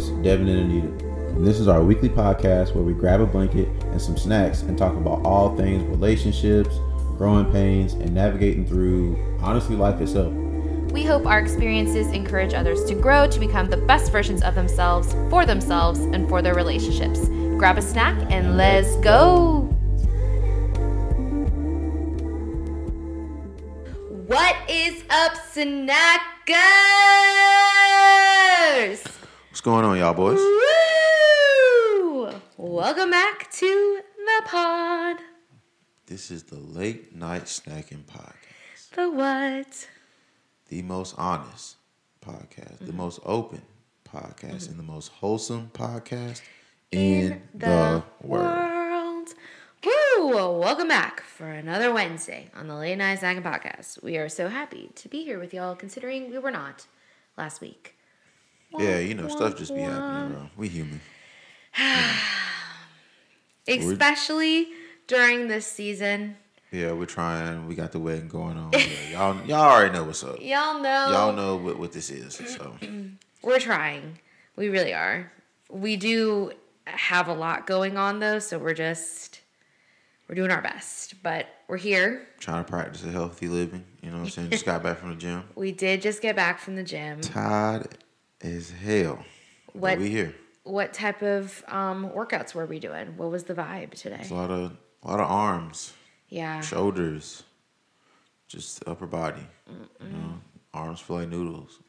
hosts, Devin and Anita. And this is our weekly podcast where we grab a blanket and some snacks and talk about all things relationships, growing pains, and navigating through, honestly, life itself. We hope our experiences encourage others to grow to become the best versions of themselves, for themselves, and for their relationships. Grab a snack and let's go. What is up, snackers? What's going on, y'all boys? Woo! Welcome back to the pod. This is the Late Night Snacking Podcast, The what? the most honest podcast, Mm-hmm. the most open podcast, and the most wholesome podcast in, the, world. world. Woo! Welcome back for another Wednesday on the Late Night Snacking Podcast. We are so happy to be here with y'all, considering we were not last week. Yeah, you know, stuff just be happening, bro. We human. Especially during this season. Yeah, we're trying. We got the wedding going on. Yeah, y'all, y'all already know what's up. Y'all know. Y'all know what, what this is. So We're trying. We really are. We do have a lot going on though, so we're just we're doing our best. But we're here. trying to practice a healthy living. You know what I'm saying? Just got back from the gym. We did just get back from the gym. Tired as hell. What- we here? What type of um, workouts were we doing? What was the vibe today? It's a lot of a lot of arms, Yeah. shoulders, just upper body. You know, arms feel like noodles.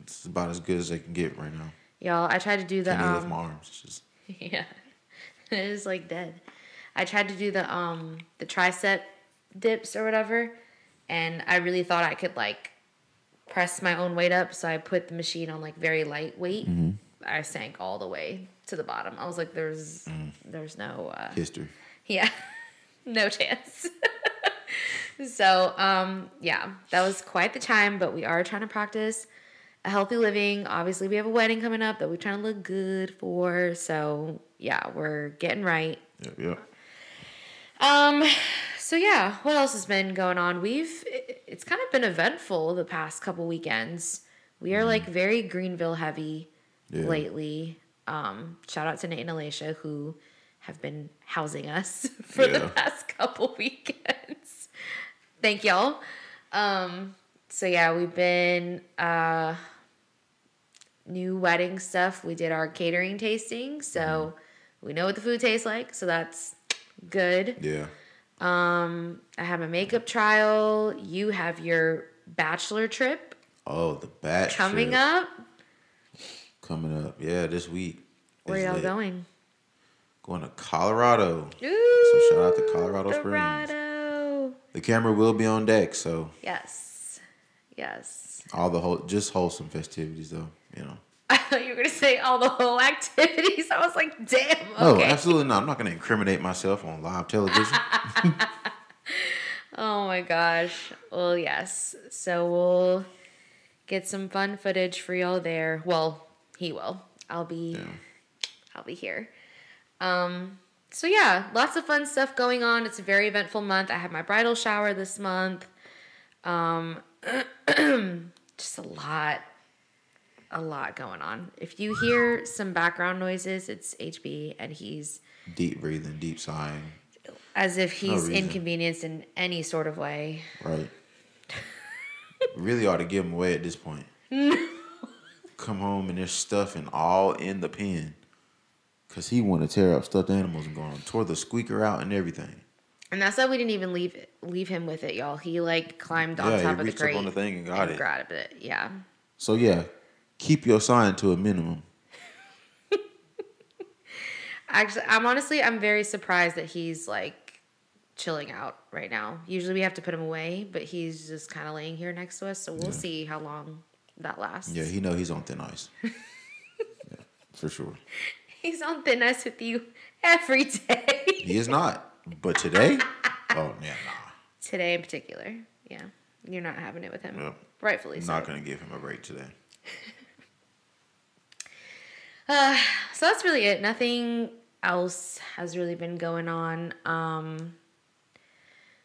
It's about as good as they can get right now. Y'all, I tried to do the Can't even lift um my arms. It's just yeah. it is like dead. I tried to do the um the tricep dips or whatever and I really thought I could like press my own weight up so I put the machine on like very light weight. Mm-hmm. I sank all the way to the bottom. I was like there's Mm. there's no uh history. yeah. no chance. so, um, yeah, that was quite the time, but we are trying to practice a healthy living. Obviously, we have a wedding coming up that we're trying to look good for. So, yeah, we're getting right. Yep, yep. Um, so yeah, what else has been going on? We've it- it's kind of been eventful the past couple weekends. We are like very Greenville heavy Yeah. lately. Um, shout out to Nate and Alicia who have been housing us for the past couple weekends. Thank y'all. Um, so yeah, we've been uh new wedding stuff. We did our catering tasting, so we know what the food tastes like, so that's good. Yeah. Um, I have a makeup trial. You have your bachelor trip Oh, the batch coming trip up. Coming up. Yeah, this week. Where y'all lit. going? Going to Colorado. Ooh, So shout out to Colorado Springs. The camera will be on deck, so Yes, yes. all the whole just wholesome festivities though, you know. I thought you were gonna say all the whole activities. I was like, damn. Okay. absolutely not. I'm not going to incriminate myself on live television. Oh my gosh. Well, yes. So we'll get some fun footage for y'all there. Well, he will. I'll be Yeah. I'll be here. Um so yeah, lots of fun stuff going on. It's a very eventful month. I had my bridal shower this month. Um just a lot a lot going on. If you hear some background noises, it's HB and he's deep breathing, deep sighing, as if he's reason. inconvenienced in any sort of way. right? really ought to give him away at this point. Come home and there's stuffing all in the pen. Cause he want to tear up stuffed animals and go on, tore the squeaker out and everything. And that's why we didn't even leave leave him with it, y'all. He like climbed on Yeah, top of the crate on the thing and got it. grabbed it. Yeah. So yeah, keep your sign to a minimum. Actually, I'm honestly I'm very surprised that he's like chilling out right now. Usually we have to put him away, but he's just kind of laying here next to us. So we'll see how long that lasts. Yeah, he know he's on thin ice. yeah, for sure. He's on thin ice with you every day. He is not. But today, oh yeah, nah. Today in particular, yeah, you're not having it with him. Yep. Rightfully I'm so. not gonna give him a break today. Uh, so that's really it. Nothing else has really been going on. Um,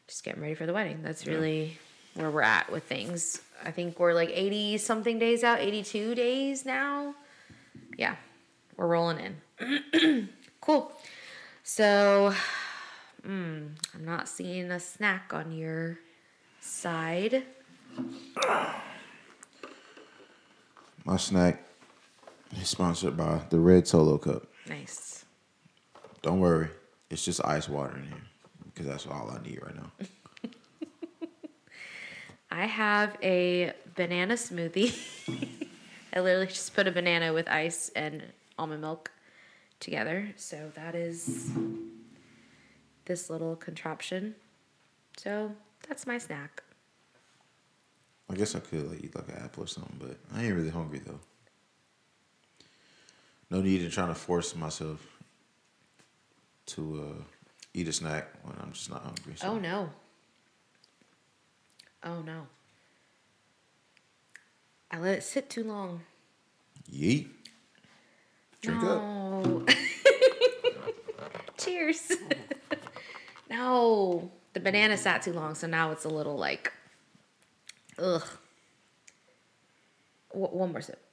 just getting ready for the wedding. That's really where we're at with things. I think we're like 80 something days out, 82 days now. Yeah, we're rolling in. cool. So, mm, I'm not seeing a snack on your side. My snack is sponsored by the Red Solo Cup. Nice. Don't worry, it's just ice water in here because that's all I need right now. I have a banana smoothie. I literally just put a banana with ice and almond milk together. So that is this little contraption. So that's my snack. I guess I could like eat like an apple or something, but I ain't really hungry though. No need in trying to force myself to uh, eat a snack when I'm just not hungry. So. Oh no. Oh no. I let it sit too long. Yeet. Drink up. Cheers. no. The banana sat too long, so now it's a little like, ugh. W- one more sip.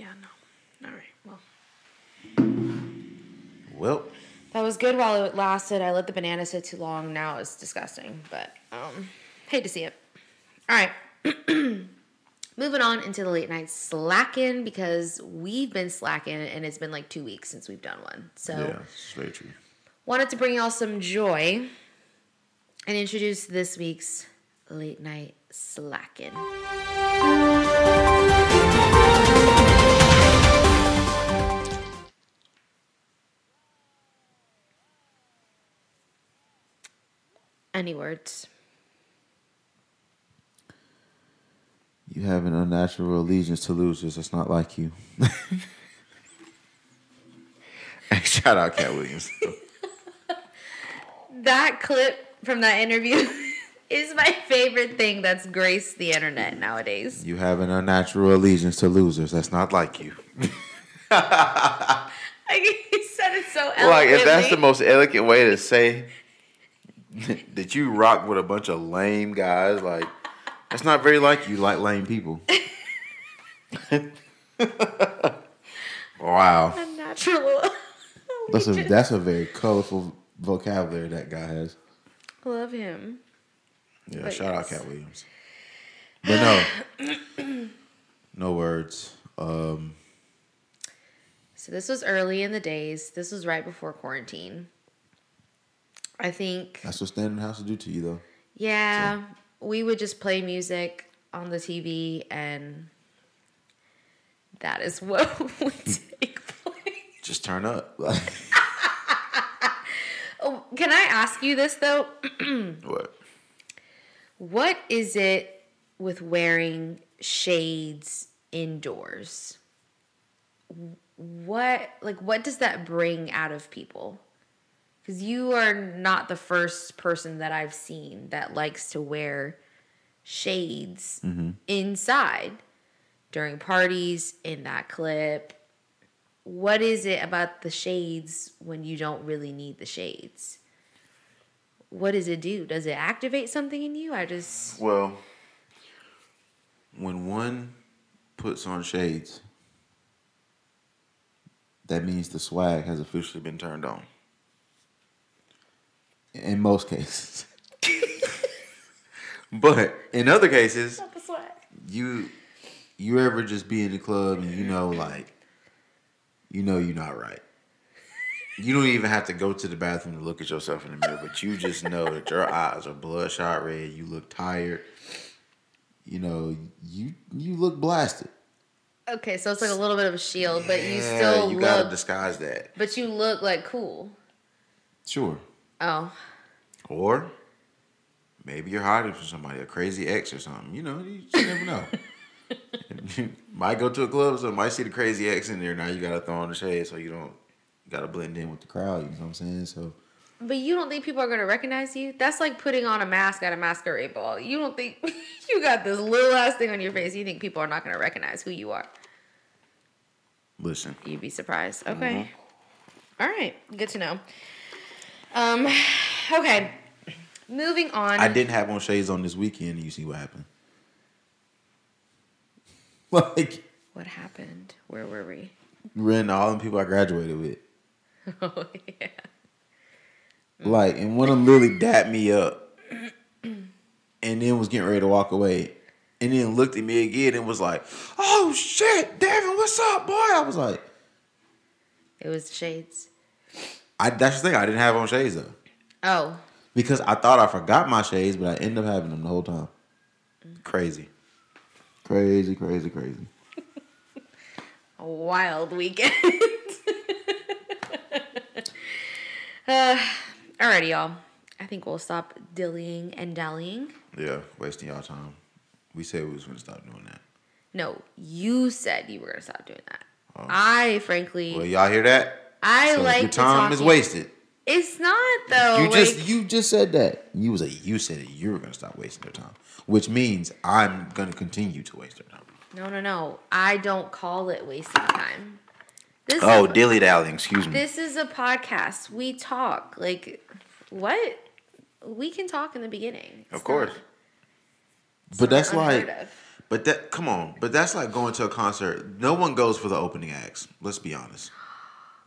Yeah, no. All right. Well, Well, that was good while it lasted. I let the banana sit too long. Now it's disgusting, but um, hate to see it. All right. Moving on into the late night slacking because we've been slacking and it's been like two weeks since we've done one. So yeah, it's very true. wanted to bring y'all some joy and introduce this week's late night slacking. Any words? You have an unnatural allegiance to losers. That's not like you. Shout out Katt Williams. That clip from that interview is my favorite thing that's graced the internet nowadays. you have an unnatural allegiance to losers. That's not like you. Like, he said it so eloquently. Like if that's the most elegant way to say that you rock with a bunch of lame guys, like that's not very like you. Like lame people. wow, unnatural. that's a that's a very colorful vocabulary that guy has. Love him. Yeah, But shout out. Katt Williams. But no, no words. Um, So this was early in the days. This was right before quarantine. I think, that's what standing house will do to you, though. yeah, we would just play music on the TV, and that is what would hmm. take place. Just turn up. Oh, can I ask you this though? what? What is it with wearing shades indoors? What like what does that bring out of people? Cuz you are not the first person that I've seen that likes to wear shades mm-hmm. inside during parties in that clip. What is it about the shades when you don't really need the shades? What does it do? Does it activate something in you? I just Well, when one puts on shades, that means the swag has officially been turned on. In most cases. but in other cases, not the swag. you you ever just be in the club and you know like you know you're not right. You don't even have to go to the bathroom to look at yourself in the mirror, but you just know that your eyes are bloodshot red, you look tired. You know, you you look blasted. Okay, so it's like a little bit of a shield, but you still you gotta disguise that. but you look like cool. Sure. Oh. Or maybe you're hiding from somebody, a crazy ex or something. You know, you never know. you might go to a club, so might see the crazy ex in there. Now you gotta throw on the shade so you don't you gotta blend in with the crowd. You know what I'm saying? So But you don't think people are gonna recognize you? That's like putting on a mask at a masquerade ball. You don't think you got this little ass thing on your face. You think people are not gonna recognize who you are? listen, You'd be surprised. Okay. Mm-hmm. All right. Good to know. Um. Okay. Moving on. I didn't have on shades on this weekend, you see what happened. Like What happened? Where were we? ran all the people I graduated with. Oh yeah. Like, and one of them literally dapped me up, and then was getting ready to walk away, and then looked at me again and was like, "Oh shit, Devin, what's up, boy?" I was like, It was shades. "I that's the thing, I didn't have on shades though, Oh. because I thought I forgot my shades, but I ended up having them the whole time. Crazy, crazy, crazy, crazy." A wild weekend. uh, alrighty, y'all. I think we'll stop dillying and dallying. Yeah, wasting y'all time. We said we was gonna stop doing that. No, you said you were gonna stop doing that. I frankly, Well, y'all hear that? I So like your the time is wasted. It's not though. You just you just said that. You was a you said that you were gonna stop wasting their time, which means I'm gonna continue to waste their time. no, no, no. I don't call it wasting time. This Oh, dilly dallying. Excuse me. this is a podcast. We talk. Like, what? We can talk in the beginning. It's Of course. not- But that's like, of. but that come on, but that's like going to a concert. No one goes for the opening acts. Let's be honest.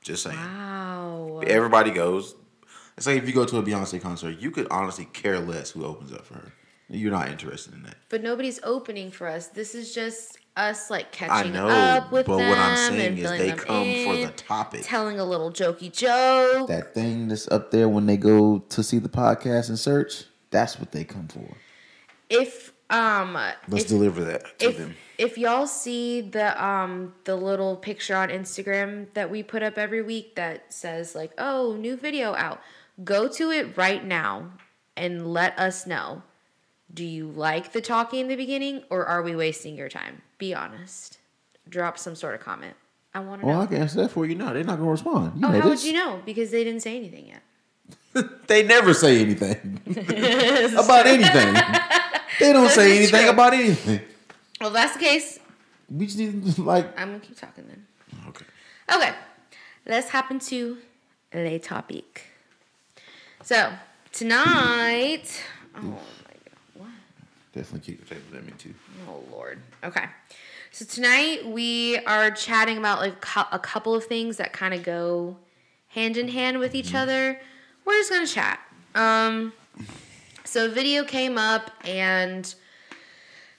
Just saying. Wow. Everybody goes. It's like if you go to a Beyonce concert, you could honestly care less who opens up for her. You're not interested in that. But nobody's opening for us. This is just us like catching know, up with but them. what I'm saying and is filling they them come for the in, topic. Telling a little jokey joke. That thing that's up there when they go to see the podcast and search, that's what they come for. if um Let's if, deliver that to if, them. if y'all see the um the little picture on Instagram that we put up every week that says like, "Oh, new video out." Go to it right now and let us know. Do you like the talking in the beginning or are we wasting your time? Be honest. Drop some sort of comment. I want to know. Well, I can answer that for you now. They're not gonna respond. You oh, know how this. would you know? Because they didn't say anything yet. They never say anything about anything. They don't This say anything true. about anything. Well, if that's the case, We just need to, like I'm gonna keep talking then. okay. Okay, let's hop into le topic. So tonight, oh my god, what? Definitely keep the table at me too. Oh lord. Okay, so tonight we are chatting about like a couple of things that kind of go hand in hand with each other. We're just gonna chat. Um, so a video came up and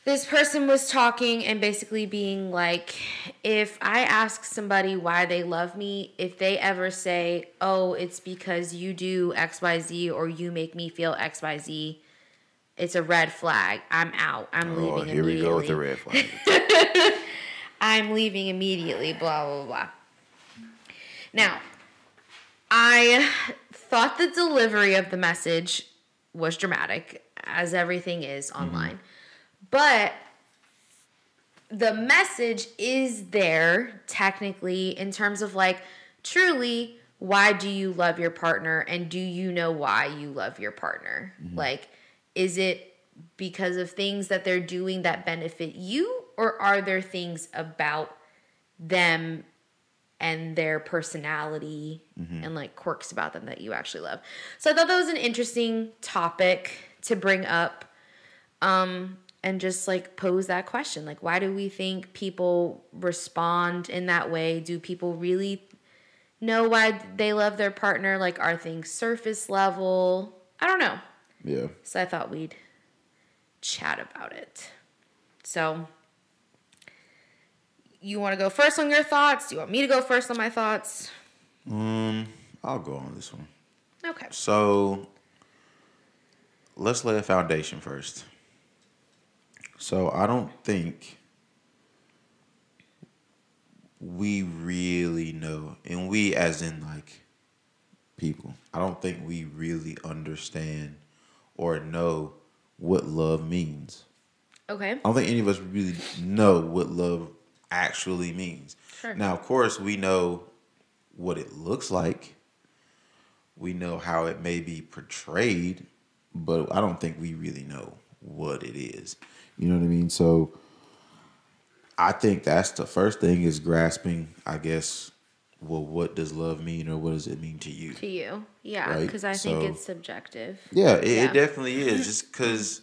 this person was talking and basically being like, if I ask somebody why they love me, if they ever say, oh, it's because you do XYZ or you make me feel XYZ, it's a red flag. I'm out. I'm leaving. Oh, leaving here we go with the red flag. I'm leaving immediately, blah, blah, blah. Now, I thought the delivery of the message was dramatic, as everything is mm-hmm. online. But the message is there technically in terms of like, truly, why do you love your partner and do you know why you love your partner? Mm-hmm. Like, is it because of things that they're doing that benefit you, or are there things about them and their personality and like quirks about them that you actually love. So I thought that was an interesting topic to bring up um and just like pose that question like why do we think people respond in that way? Do people really know why they love their partner? Like are things surface level? I don't know. yeah. So I thought we'd chat about it. So you want to go first on your thoughts? Do you want me to go first on my thoughts? Um, I'll go on this one. Okay. So let's lay a foundation first. So I don't think we really know, and we as in like people, I don't think we really understand or know what love means. Okay. I don't think any of us really know what love actually means. Sure. Now, of course, we know what it looks like. We know how it may be portrayed, but I don't think we really know what it is. You know what I mean? So I think that's the first thing is grasping, I guess, well, what does love mean, or what does it mean to you? To you, yeah, Right, because I think it's subjective. Yeah, it, Yeah. it definitely is. Just because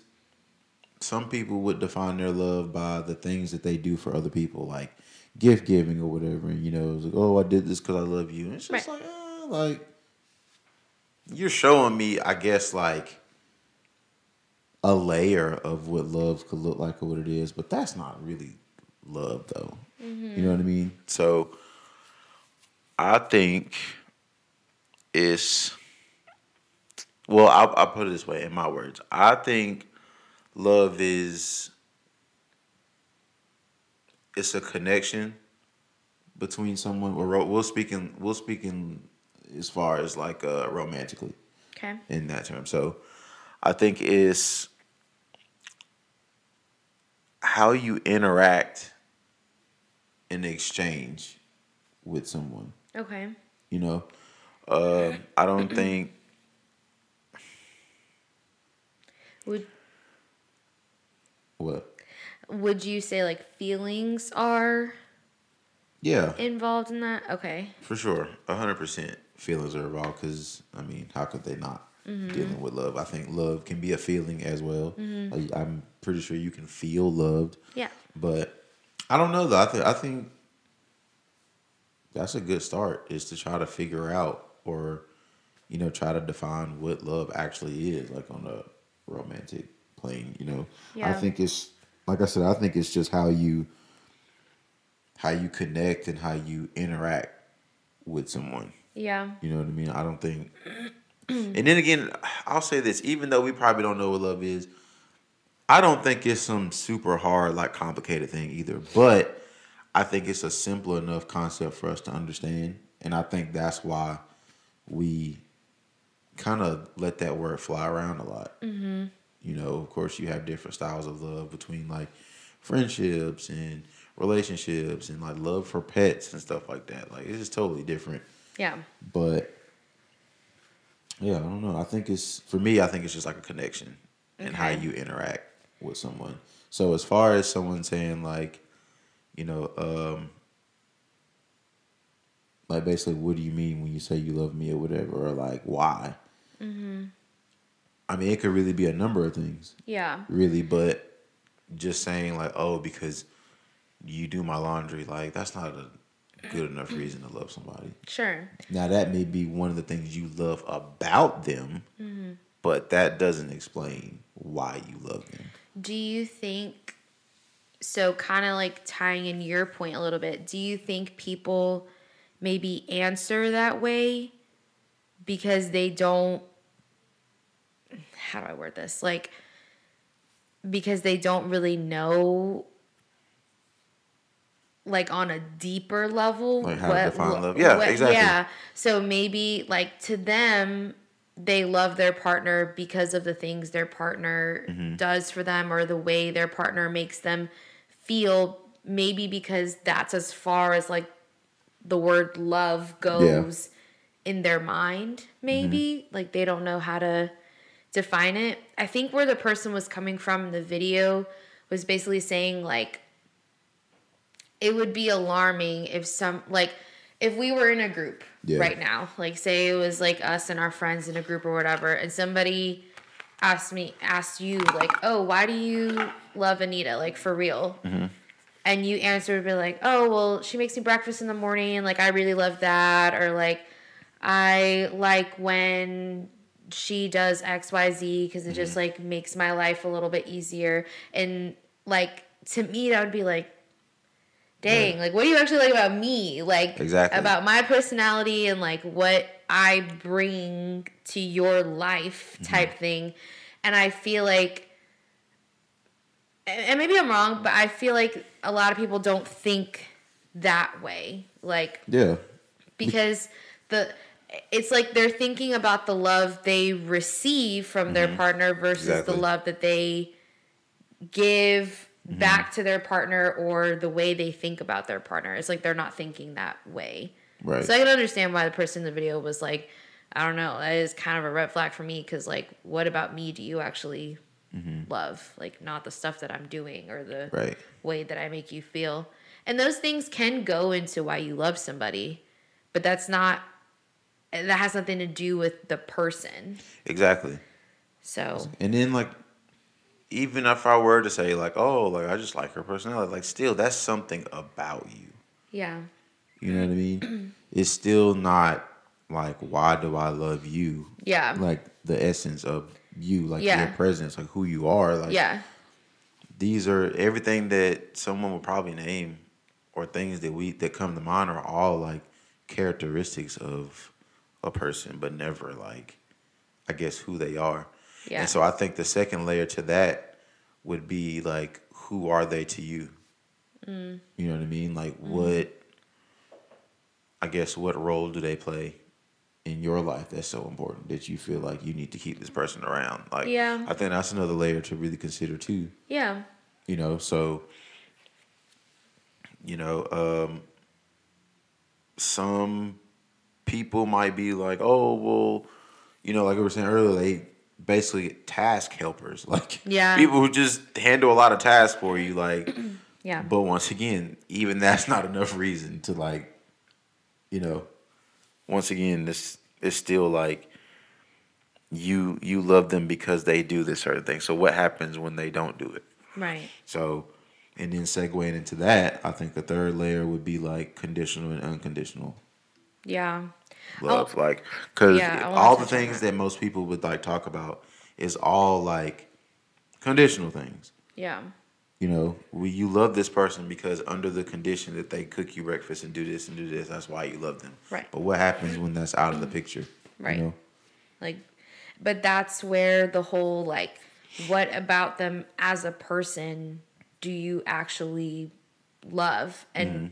some people would define their love by the things that they do for other people, like gift giving or whatever. And you know, it's like, oh, I did this because I love you. And it's just Right. like, uh, like you're showing me, I guess, like a layer of what love could look like or what it is, but that's not really love, though. You know what I mean? So I think it's well, I'll, I'll put it this way in my words. I think love is it's a connection between someone. Or ro- we'll speaking we'll speaking as far as like uh, romantically Okay. in that term. So I think it's how you interact in exchange with someone. Okay. You know, uh, I don't think Would what. Would you say like feelings are Yeah, involved in that? Okay. for sure, a hundred percent. Feelings are involved because I mean, how could they not? Mm-hmm. Dealing with love, I think love can be a feeling as well. Mm-hmm. Like, I'm pretty sure you can feel loved, Yeah. but I don't know though. I think I think that's a good start is to try to figure out or you know try to define what love actually is like on a romantic plane you know? I think it's like i said i think it's just how you how you connect and how you interact with someone. Yeah. you know what i mean? I don't think and then again i'll say this even though we probably don't know what love is i don't think it's some super hard like complicated thing either. But i think it's a simple enough concept for us to understand. And i think that's why we kind of let that word fly around a lot. Mm-hmm. You know of course you have different styles of love between like friendships and relationships and like love for pets and stuff like that like it's just totally different Yeah. but yeah, I don't know. I think it's for me. I think it's just like a connection and how you interact with someone. So as far as someone saying like, you know, um, like basically, what do you mean when you say you love me or whatever, or like why? I mean, it could really be a number of things, Yeah. really. But just saying like, oh, because you do my laundry, like that's not a good enough reason to love somebody. Sure. Now that may be one of the things you love about them, mm-hmm. but that doesn't explain why you love them. Do you think so kind of like tying in your point a little bit, do you think people maybe answer that way because they don't how do I word this? Like because they don't really know like on a deeper level Like how to define love. Yeah, exactly. yeah so maybe like to them they love their partner because of the things their partner Mm-hmm. does for them or the way their partner makes them feel maybe because that's as far as like the word love goes in their mind maybe Mm-hmm. like they don't know how to define it. I think where the person was coming from in the video was basically saying like it would be alarming if some like if we were in a group Yeah. right now like say it was like us and our friends in a group or whatever and somebody asked me asked you like oh why do you love anita? Like for real. Mm-hmm. And you answer would be like oh well she makes me breakfast in the morning like i really love that or like i like when she does xyz because it just mm-hmm. like makes my life a little bit easier. And like to me that would be like dang like what do you actually like about me? Like Exactly. about my personality and like what i bring to your life mm-hmm. type thing. And i feel like and and maybe i'm wrong but i feel like a lot of people don't think that way. Like Yeah, because the it's like they're thinking about the love they receive from their mm-hmm. partner versus Exactly. the love that they give mm-hmm. back to their partner or the way they think about their partner. It's like they're not thinking that way. right. So I can understand why the person in the video was like, I don't know, that is kind of a red flag for me because like, what about me do you actually mm-hmm. love? Like, not the stuff that I'm doing or the right. way that I make you feel. And those things can go into why you love somebody. but that's not that has nothing to do with the person. Exactly. So And then like even if I were to say like, oh, like I just like her personality, like still that's something about you. yeah, You know what I mean? it's still not like why do I love you? yeah, Like the essence of you, like Yeah. your presence, like who you are. Like yeah, these are everything that someone would probably name or things that we that come to mind are all like characteristics of a person, but never like I guess who they are. Yeah. And so I think the second layer to that would be like who are they to you? Mm. You know what I mean? Like what I guess what role do they play in your life that's so important that you feel like you need to keep this person around? Like Yeah. I think that's another layer to really consider too yeah, you know so you know um some people might be like oh well you know like we were saying earlier they basically task helpers. Like Yeah. people who just handle a lot of tasks for you like yeah, but once again even that's not enough reason to like you know once again this is still like you you love them because they do this certain thing. So what happens when they don't do it? Right, so, and then segueing into that, I think the third layer would be like conditional and unconditional. Yeah, love. Like, because Yeah, all the things that. that most people would like talk about is all like conditional things. yeah, You know, we, you love this person because under the condition that they cook you breakfast and do this and do this, that's why you love them. Right. But what happens when that's out of the picture? Right. You know? like, but that's where the whole like, what about them as a person do you actually love and Mm-hmm.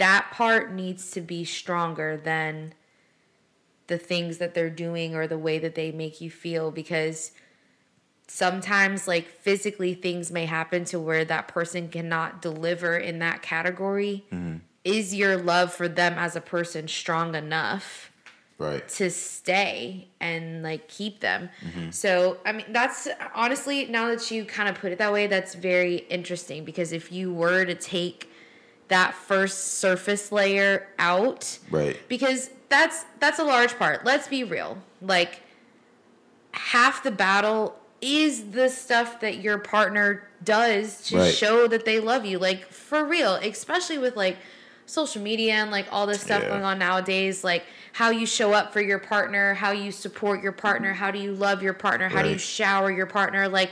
That part needs to be stronger than the things that they're doing or the way that they make you feel because sometimes like physically things may happen to where that person cannot deliver in that category is your love for them as a person strong enough Right. to stay and like keep them. Mm-hmm. So, I mean, that's honestly, now that you kind of put it that way, that's very interesting because if you were to take that first surface layer out, Right. because that's that's a large part. Let's be real. Like half the battle is the stuff that your partner does to Right. show that they love you. Like for real, especially with like social media and like all this stuff Yeah. going on nowadays, like how you show up for your partner, how you support your partner, how do you love your partner, how do you shower your partner, like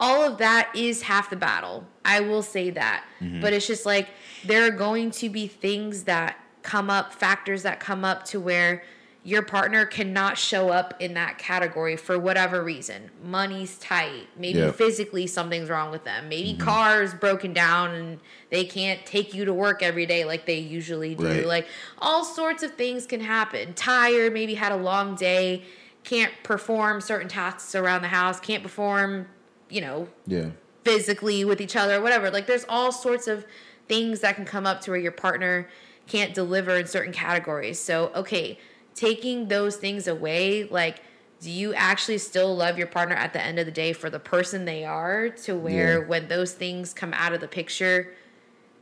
all of that is half the battle. I will say that. Mm-hmm. But it's just like there are going to be things that come up, factors that come up to where your partner cannot show up in that category for whatever reason. Money's tight. Maybe Yeah. physically something's wrong with them. Maybe mm-hmm. cars broken down and they can't take you to work every day like they usually do. Right. Like all sorts of things can happen. Tired, maybe had a long day, can't perform certain tasks around the house, can't perform, you know, Yeah. physically with each other, whatever. Like there's all sorts of things that can come up to where your partner can't deliver in certain categories. So, okay, taking those things away, like do you actually still love your partner at the end of the day for the person they are to where Yeah. when those things come out of the picture,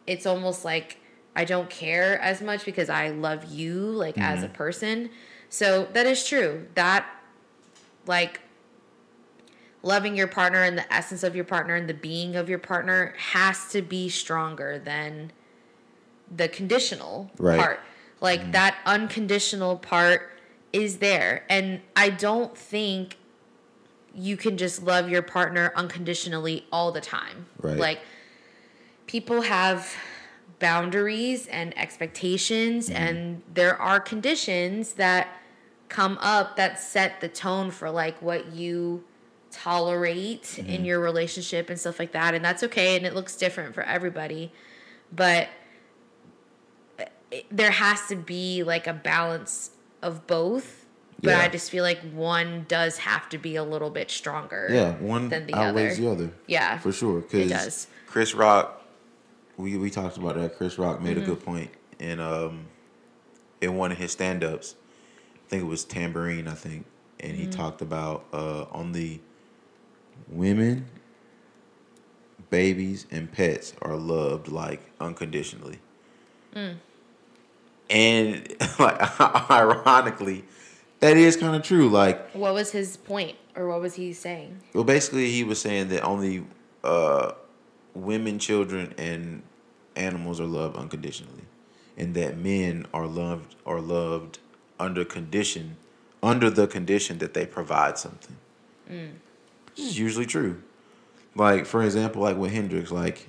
it's almost like I don't care as much because I love you like as a mm-hmm. person. So that is true. That like loving your partner and the essence of your partner and the being of your partner has to be stronger than the conditional Right. part. Like mm-hmm. that unconditional part is there. And I don't think you can just love your partner unconditionally all the time. Right. Like people have boundaries and expectations mm-hmm. and there are conditions that come up that set the tone for like what you tolerate in your relationship and stuff like that and that's okay and it looks different for everybody but it- there has to be like a balance of both but Yeah. i just feel like one does have to be a little bit stronger Yeah. One than the outweighs other the other. yeah For sure. Because. Chris Rock, we, we talked about that. Chris Rock made Mm-hmm. a good point in um in one of his stand ups. I think it was Tamborine, I think. And he Mm-hmm. talked about uh only women, babies, and pets are loved like unconditionally. Mm. And like ironically, that is kind of true. Like, what was his point, or what was he saying? Well, basically, he was saying that only uh, women, children, and animals are loved unconditionally, and that men are loved are loved under condition, under the condition that they provide something. Mm. This is usually true. Like for example, like with Hendrix, like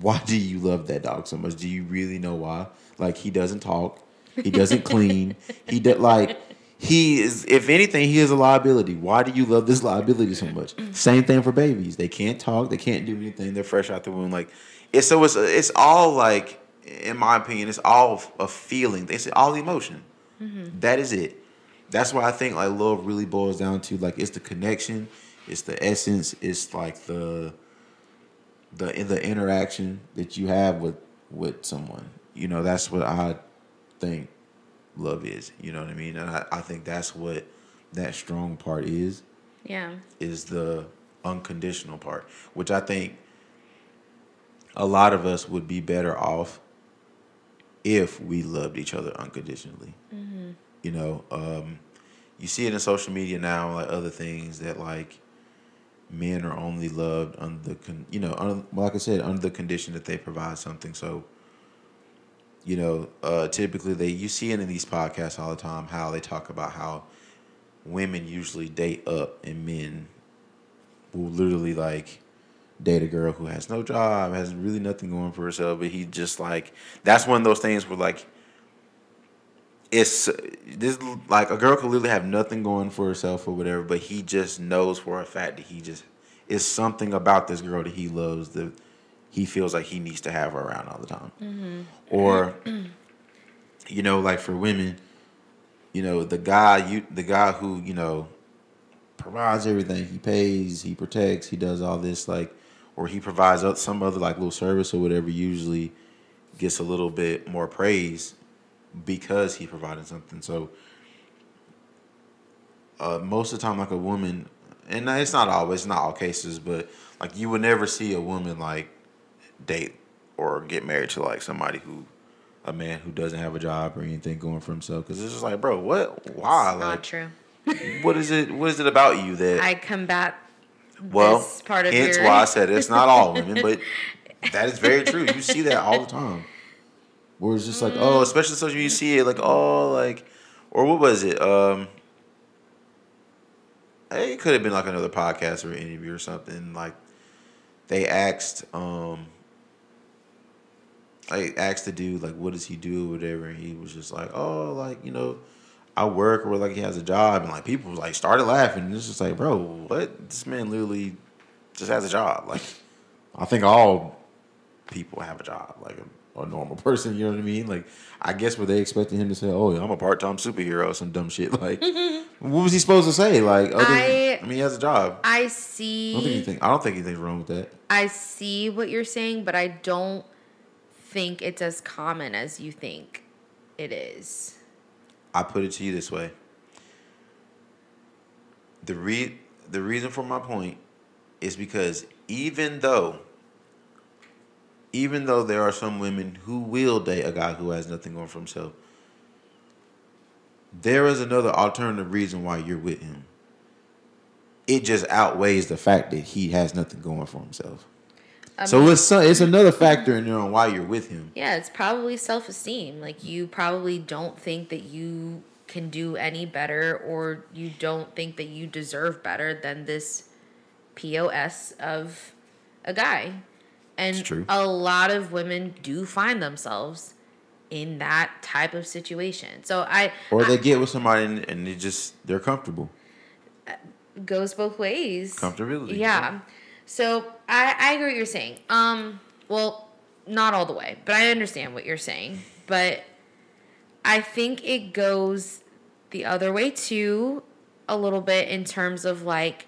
why do you love that dog so much? Do you really know why? Like he doesn't talk, he doesn't clean, he did like he is if anything he is a liability. Why do you love this liability so much? Same thing for babies. They can't talk, they can't do anything. They're fresh out the womb. Like it's so it's it's all like in my opinion, it's all a feeling. It's all emotion. Mm-hmm. That is it. That's why I think like love really boils down to like it's the connection, it's the essence, it's like the the in the interaction that you have with with someone. You know, that's what I think love is. You know what I mean? And I, I think that's what that strong part is. Yeah. Is the unconditional part, which I think a lot of us would be better off if we loved each other unconditionally. Mm-hmm. You know, um, you see it in social media now, like other things that like men are only loved under the con- you know under, like I said under the condition that they provide something. So you know, uh, typically they you see it in these podcasts all the time how they talk about how women usually date up and men will literally like date a girl who has no job, has really nothing going for herself, but he just like that's one of those things where like it's this like a girl could literally have nothing going for herself or whatever, but he just knows for a fact that he just is something about this girl that he loves that he feels like he needs to have her around all the time. Mm-hmm. Or you know, like for women, you know, the guy you the guy who, you know, provides everything. He pays, he protects, he does all this like or he provides some other like little service or whatever usually gets a little bit more praise because he provided something. So uh, most of the time, like a woman, and it's not always, not all cases, but like you would never see a woman like date or get married to like somebody who a man who doesn't have a job or anything going for himself. Because it's just like bro what why? It's like not true. what is it what is it about you that i combat well part of hence your... why i said it's not all women but that is very true. You see that all the time where it's just like, oh, mm. especially social media, you see it like, oh, like, or what was it? Um, it could have been like another podcast or interview or something. Like, they asked, um, I asked the dude like, what does he do, or whatever, and he was just like, oh, like you know, I work or like he has a job, and like people like started laughing, and it's just like, bro, what? This man literally just has a job. Like, I think all people have a job. Like a normal person. You know what I mean? Like, I guess were they expecting him to say, "Oh, I'm a part time superhero" some dumb shit? Like, mm-hmm. what was he supposed to say? Like, other, I, I mean, he has a job. I see. I don't think anything. I don't think anything's wrong with that. I see what you're saying, but I don't think it's as common as you think it is. I put it to you this way. The re the reason for my point is because even though even though there are some women who will date a guy who has nothing going for himself, there is another alternative reason why you're with him. It just outweighs the fact that he has nothing going for himself. I so mean, it's it's another factor in there on why you're with him. Yeah, it's probably self esteem. Like you probably don't think that you can do any better, or you don't think that you deserve better than this pos of a guy. And a lot of women do find themselves in that type of situation. So I or they I, get with somebody and, and they just they're comfortable. Goes both ways. Comfortability. Yeah. So I I agree what you're saying. Um well, not all the way, but I understand what you're saying. But I think it goes the other way too a little bit in terms of like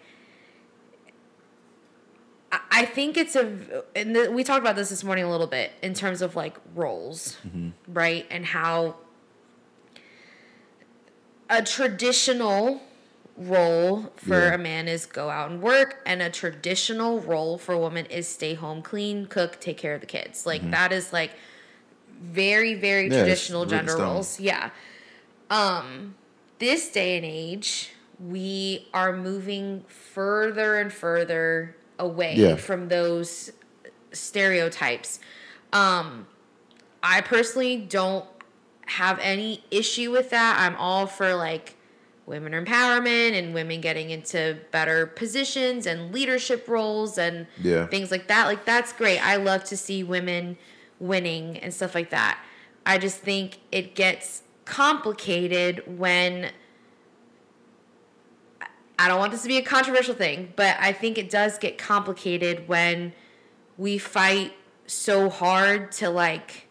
I think it's a, and the, we talked about this this morning a little bit in terms of like roles, mm-hmm. right? And how a traditional role for yeah. a man is go out and work, and a traditional role for a woman is stay home, clean, cook, take care of the kids. Like mm-hmm. that is like very very Yeah, traditional gender roles. Yeah. Um this day and age, we are moving further and further away Yeah. from those stereotypes. Um I personally don't have any issue with that. I'm all for like women empowerment and women getting into better positions and leadership roles and Yeah. things like that. Like that's great. I love to see women winning and stuff like that. I just think it gets complicated when I don't want this to be a controversial thing, but I think it does get complicated when we fight so hard to like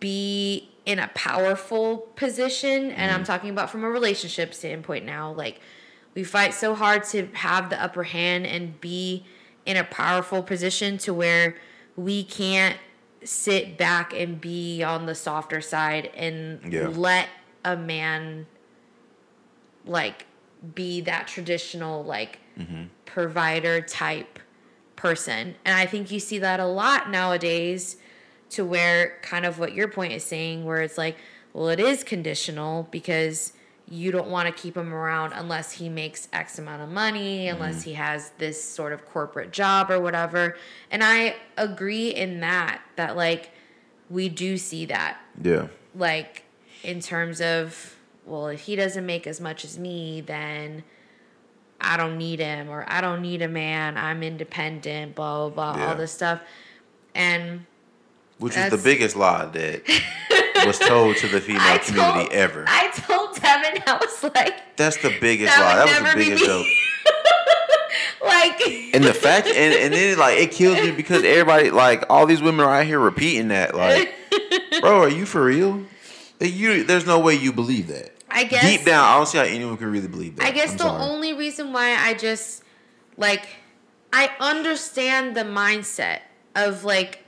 be in a powerful position and Mm-hmm. i'm talking about from a relationship standpoint now like we fight so hard to have the upper hand and be in a powerful position to where we can't sit back and be on the softer side and Yeah. let a man like be that traditional like mm-hmm. provider type person. And I think you see that a lot nowadays to where kind of what your point is saying, where it's like, well, it is conditional because you don't want to keep him around unless he makes X amount of money, unless mm-hmm. he has this sort of corporate job or whatever. And I agree in that, that like we do see that Yeah. like in terms of well if he doesn't make as much as me then i don't need him or i don't need a man i'm independent blah blah blah Yeah. all this stuff and Which is the biggest lie that was told to the female I community ever. I told Devin, I was like, That's the biggest That lie. That was the biggest joke. like, And the fact, and, and then like it kills me because everybody, like all these women are out here repeating that. Like, bro, are you for real? You, there's no way you believe that. I guess Deep down, I don't see how anyone can really believe that. I guess I'm the sorry. only reason why I just like I understand the mindset of like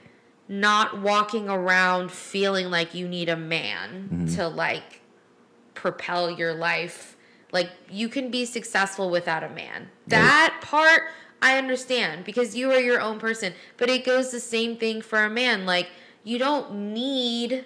not walking around feeling like you need a man Mm-hmm. to like propel your life. Like you can be successful without a man. That part I understand because you are your own person, but it goes the same thing for a man. Like you don't need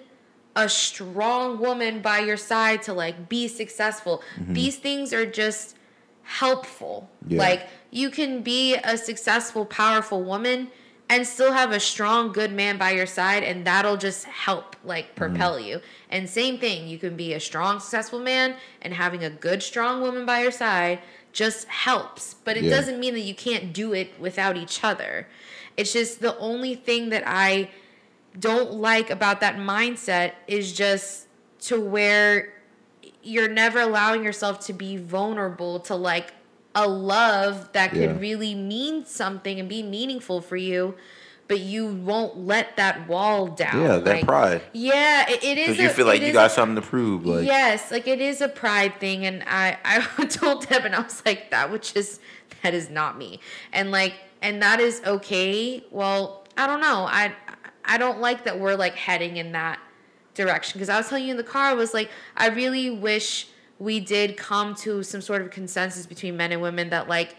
a strong woman by your side to like be successful. Mm-hmm. These things are just helpful. Yeah. Like you can be a successful, powerful woman and still have a strong, good man by your side, and that'll just help like mm-hmm. propel you. And same thing, you can be a strong, successful man and having a good, strong woman by your side just helps. But it Yeah. doesn't mean that you can't do it without each other. It's just the only thing that I don't like about that mindset is just to where you're never allowing yourself to be vulnerable to like a love that could Yeah. really mean something and be meaningful for you but you won't let that wall down Yeah, that like, pride. yeah it, it is Because you a- feel like you got a- something to prove. Like, yes, like it is a pride thing, and I I told Deb and I was like that which is that is not me, and like and that is okay. Well, I don't know. I I don't like that we're like heading in that direction because I was telling you in the car I was like I really wish we did come to some sort of consensus between men and women that like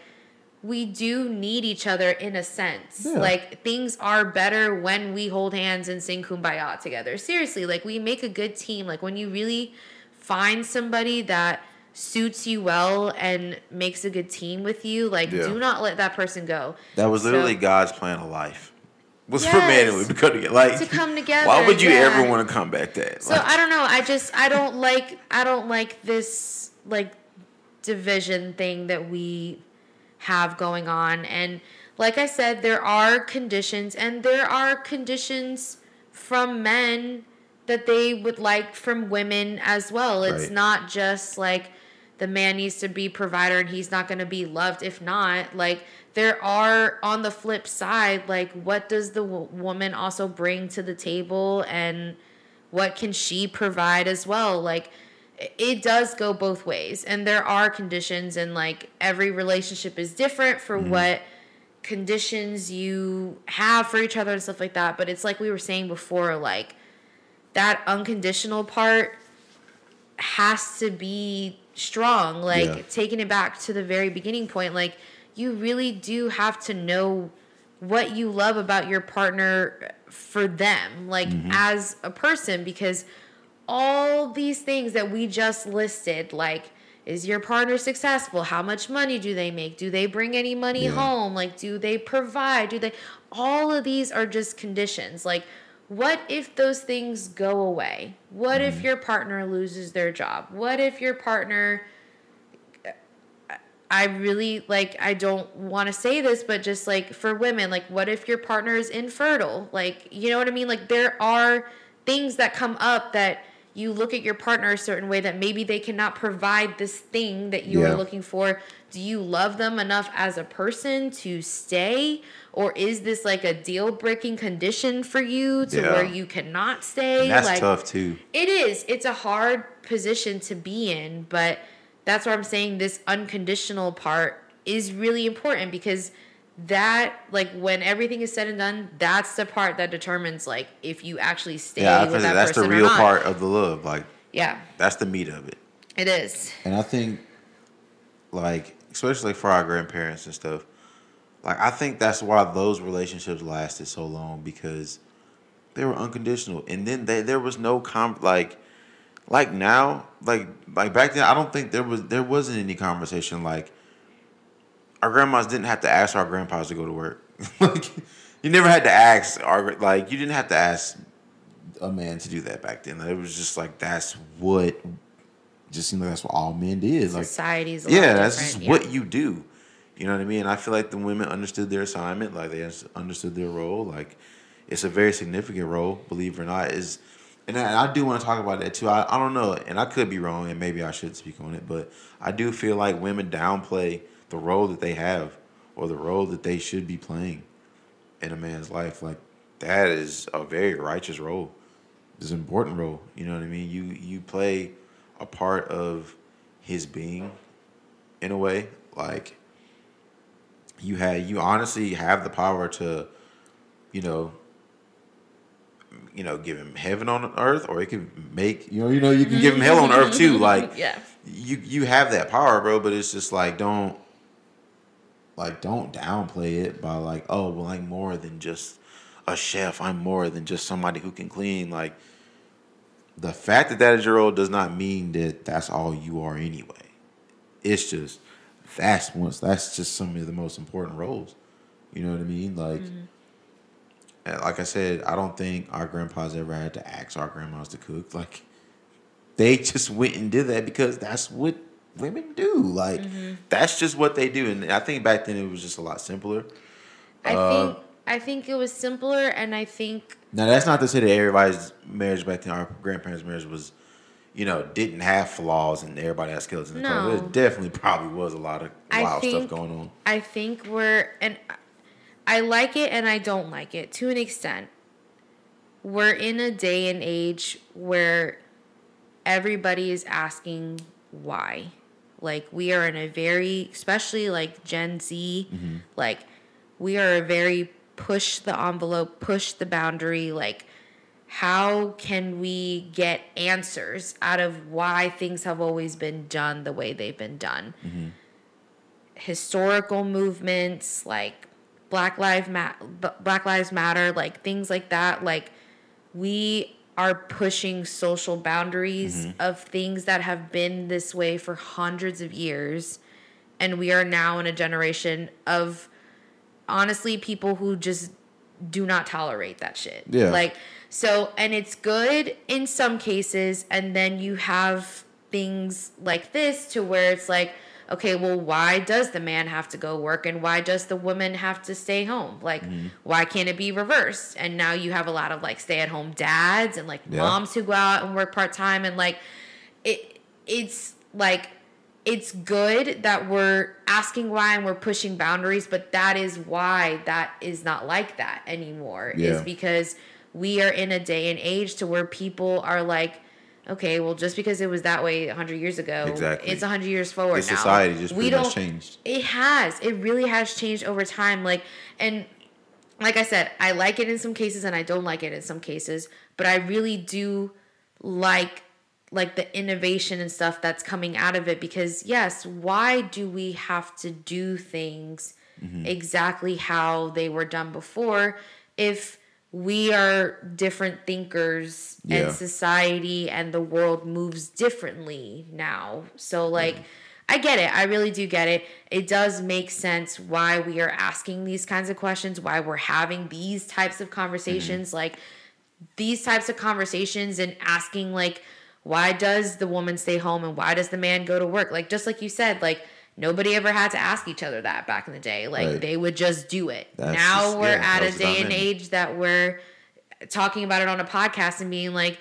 we do need each other in a sense. Yeah. Like things are better when we hold hands and sing kumbaya together. Seriously, like we make a good team. Like when you really find somebody that suits you well and makes a good team with you, like Yeah. do not let that person go. That was So- literally God's plan of life. Was for men and Yes. women to come together. Like To come together, Why would you yeah. ever want to come back that? So Like, I don't know. I just I don't like I don't like this like division thing that we have going on and like I said there are conditions and there are conditions from men that they would like from women as well. It's Right. not just like the man needs to be provider and he's not going to be loved if not like there are on the flip side like what does the w- woman also bring to the table and what can she provide as well? Like it does go both ways. And there are conditions and like every relationship is different for mm-hmm. what conditions you have for each other and stuff like that. But it's like we were saying before like that unconditional part has to be strong. Like Yeah. taking it back to the very beginning point like you really do have to know what you love about your partner for them, like mm-hmm. as a person, because all these things that we just listed, like, is your partner successful? How much money do they make? Do they bring any money Yeah. home? Like, do they provide? Do they? All of these are just conditions. Like, what if those things go away? What if mm-hmm. your partner loses their job? What if your partner I really like I don't want to say this but just like for women like what if your partner is infertile? Like you know what I mean? Like there are things that come up that you look at your partner a certain way that maybe they cannot provide this thing that you Yeah. are looking for. Do you love them enough as a person to stay or is this like a deal breaking condition for you to Yeah. where you cannot stay? And that's like tough too. it is. It's a hard position to be in, but that's why I'm saying this unconditional part is really important because that like when everything is said and done, that's the part that determines like if you actually stay Yeah, with that that's the person or real not. part of the love. Like Yeah, that's the meat of it. it is. And I think, like, especially for our grandparents and stuff, like, I think that's why those relationships lasted so long because they were unconditional. And then they, there was no, com- like, like now, like, like back then, I don't think there was, there wasn't any conversation like, our grandmas didn't have to ask our grandpas to go to work. like, you never had to ask our, like, you didn't have to ask a man to do that back then. It was just like, that's what just seemed like that's what all men did. Like, Society's yeah, that's just yeah. what you do. You know what I mean? I feel like the women understood their assignment, like they understood their role. Like it's a very significant role, believe it or not. Is and I, I do want to talk about that too. I, I don't know, and I could be wrong, and maybe I should speak on it, but I do feel like women downplay the role that they have or the role that they should be playing in a man's life. Like that is a very righteous role. It's an important role. You know what I mean? You you play a part of his being in a way. Like you had you honestly have the power to, you know, you know, give him heaven on earth, or it could make you know, you know, you can give him hell on earth too. Like Yeah. you you have that power, bro. But it's just like don't like don't downplay it by like oh well I'm more than just a chef. I'm more than just somebody who can clean. Like the fact that that is your role does not mean that that's all you are anyway. It's just that's once that's just some of the most important roles. You know what I mean? Like. And like I said, I don't think our grandpas ever had to ask our grandmas to cook. Like, they just went and did that because that's what women do. Like, that's just what they do. And I think back then it was just a lot simpler. I Uh, think I think it was simpler and I think Now, that's not to say that everybody's marriage back then, our grandparents' marriage was, you know, didn't have flaws and everybody had the No. There definitely probably was a lot of wild think- stuff going on. I think we're and I like it and I don't like it to an extent. We're in a day and age where everybody is asking why. Like we are in a very especially like Gen Z, mm-hmm. like we are a very push the envelope, push the boundary, like how can we get answers out of why things have always been done the way they've been done? Mm-hmm. historical movements like Black Lives Ma- Black Lives Matter, like things like that. Like we are pushing social boundaries mm-hmm. of things that have been this way for hundreds of years, and we are now in a generation of honestly people who just do not tolerate that shit. Yeah. Like so and it's good in some cases and then you have things like this to where it's like okay, well why does the man have to go work and why does the woman have to stay home? Like mm-hmm. why can't it be reversed? And now you have a lot of like stay-at-home dads and like Yeah. moms who go out and work part-time and like it it's like it's good that we're asking why and we're pushing boundaries, but that is why that is not like that anymore. Is because we are in a day and age to where people are like, okay, well, just because it was that way 100 years ago, Exactly. it's 100 years forward The now. society just we don't, changed. It has. It really has changed over time. Like, and like I said, I like it in some cases and I don't like it in some cases, but I really do like like the innovation and stuff that's coming out of it because yes, why do we have to do things mm-hmm. exactly how they were done before if we are different thinkers Yeah. and society and the world moves differently now. So mm-hmm. like I get it. I really do get it. It does make sense why we are asking these kinds of questions, why we're having these types of conversations mm-hmm. like these types of conversations and asking like why does the woman stay home and why does the man go to work? Like just like you said, like nobody ever had to ask each other that back in the day. Like Right. they would just do it. That's now just- we're yeah, at a day and age that we're talking about it on a podcast and being like,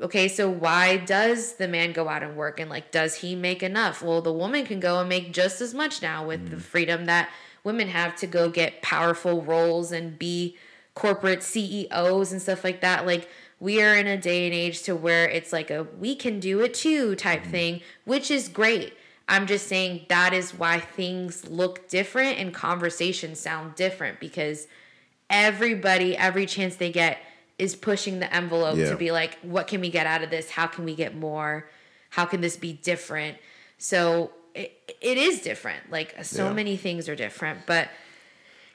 okay, so why does the man go out and work and like does he make enough? Well, the woman can go and make just as much now with Mm. the freedom that women have to go get powerful roles and be corporate CEOs and stuff like that. Like we are in a day and age to where it's like a we can do it too type Mm-hmm. thing, which is great. I'm just saying that is why things look different and conversations sound different because everybody, every chance they get, is pushing the envelope Yeah. to be like, what can we get out of this? How can we get more? How can this be different? So it, it is different. Like so Yeah. many things are different, but uh,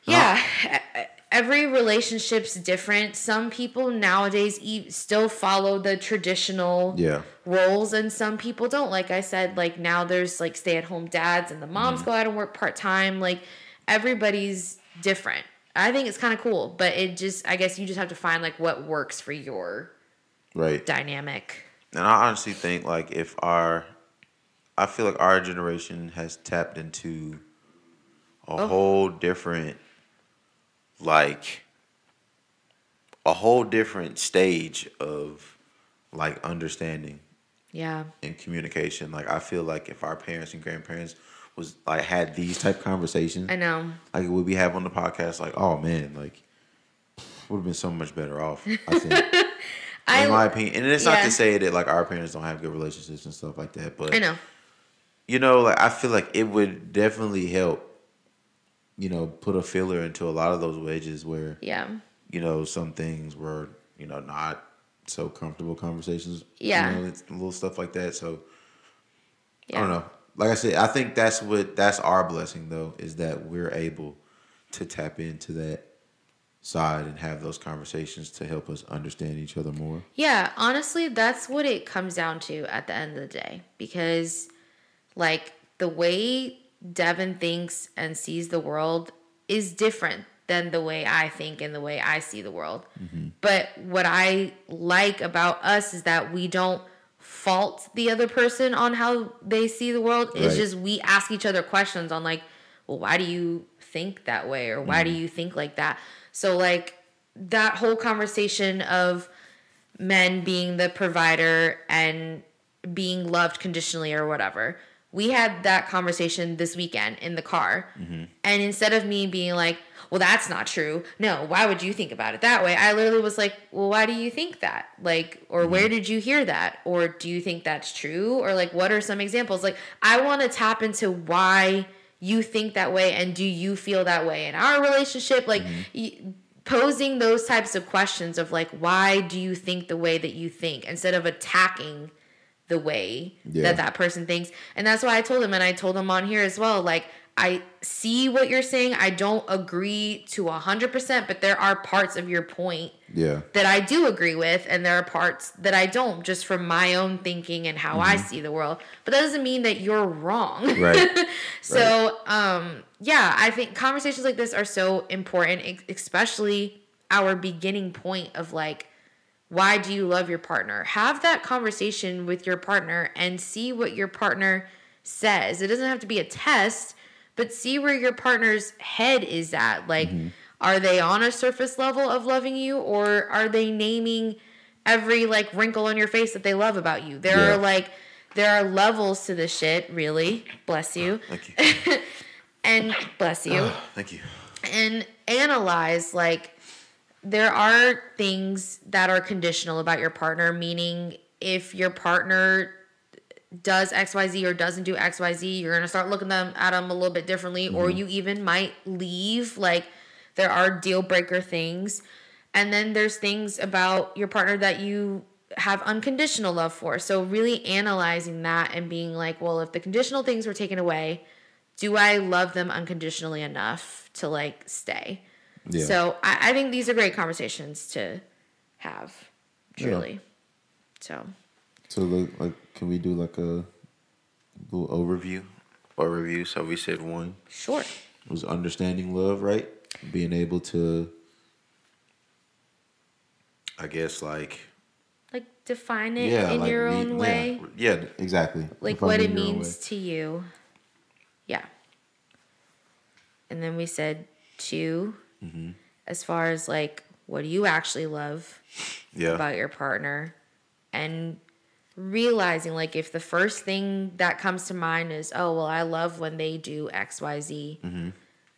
yeah, e- every relationship's different. Some people nowadays e- still follow the traditional Yeah. roles and some people don't like i said like now there's like stay at home dads and the moms mm-hmm. go out and work part-time like everybody's different i think it's kind of cool but it just i guess you just have to find like what works for your Right. dynamic And I honestly think like if our, I feel like our generation has tapped into a Oh. whole different, like, a whole different stage of like understanding yeah and communication. Like I feel like if our parents and grandparents was like had these type conversations, i know like what we have on the podcast, like oh man, like would have been so much better off. I think. I- in my opinion, and it's not to say that like our parents don't have good relationships and stuff like that, but i know you know, like I feel like it would definitely help. You know, put a filler into a lot of those wedges where yeah you know some things were you know not so comfortable conversations. Yeah. you know, it's little stuff like that. So yeah I don't know. Like I said, I think that's what that's our blessing though is that we're able to tap into that side and have those conversations to help us understand each other more. Yeah, honestly, that's what it comes down to at the end of the day. Because, like, the way Devin thinks and sees the world is different than the way I think and the way I see the world. Mm-hmm. But what I like about us is that we don't fault the other person on how they see the world. It's Right. just we ask each other questions on, like, well, why do you think that way? Or why do mm-hmm. you think like that? So, like, that whole conversation of men being the provider and being loved conditionally or whatever. We had that conversation this weekend in the car. Mm-hmm. And instead of me being like, well, that's not true. No, why would you think about it that way? I literally was like, well, why do you think that? Like, or where mm-hmm. did you hear that? Or do you think that's true? Or like, what are some examples? Like, I want to tap into why you think that way and do you feel that way in our relationship? Like, mm-hmm. y- posing those types of questions of like why do you think the way that you think instead of attacking the way Yeah. that that person thinks and that's why i told him and i told him on here as well like i see what you're saying i don't agree to 100% but there are parts of your point Yeah. that I do agree with, and there are parts that I don't, just from my own thinking and how I see the world. But that doesn't mean that you're wrong. Mm-hmm. Right. so, um, yeah, I think conversations like this are so important, especially our beginning point of like, why do you love your partner? Have that conversation with your partner and see what your partner says. It doesn't have to be a test, but see where your partner's head is at. Like, mm-hmm. are they on a surface level of loving you, or are they naming every like wrinkle on your face that they love about you? There Yeah. are like, there are levels to this shit, really. Bless you. Ah, thank you. And bless you ah, Thank you. and analyze like there are things that are conditional about your partner meaning if your partner does xyz or doesn't do xyz you're going to start looking them at them a little bit differently or mm-hmm. you even might leave like there are deal breaker things. And then there's things about your partner that you have unconditional love for. So really analyzing that and being like well if the conditional things were taken away do I love them unconditionally enough to like stay? Yeah. So I, I think these are great conversations to have, truly. So So look, like, can we do like a little overview or review? So we said one sure. was understanding love, right? Being able to, I guess, like Like define it yeah, in like your own way. Yeah, yeah, exactly. Like Define what it it in your own means to you. Yeah. And then we said 2 Mm-hmm. as far as like what do you actually love. Yeah, about your partner and realizing like if the first thing that comes to mind is oh well i love when they do xyz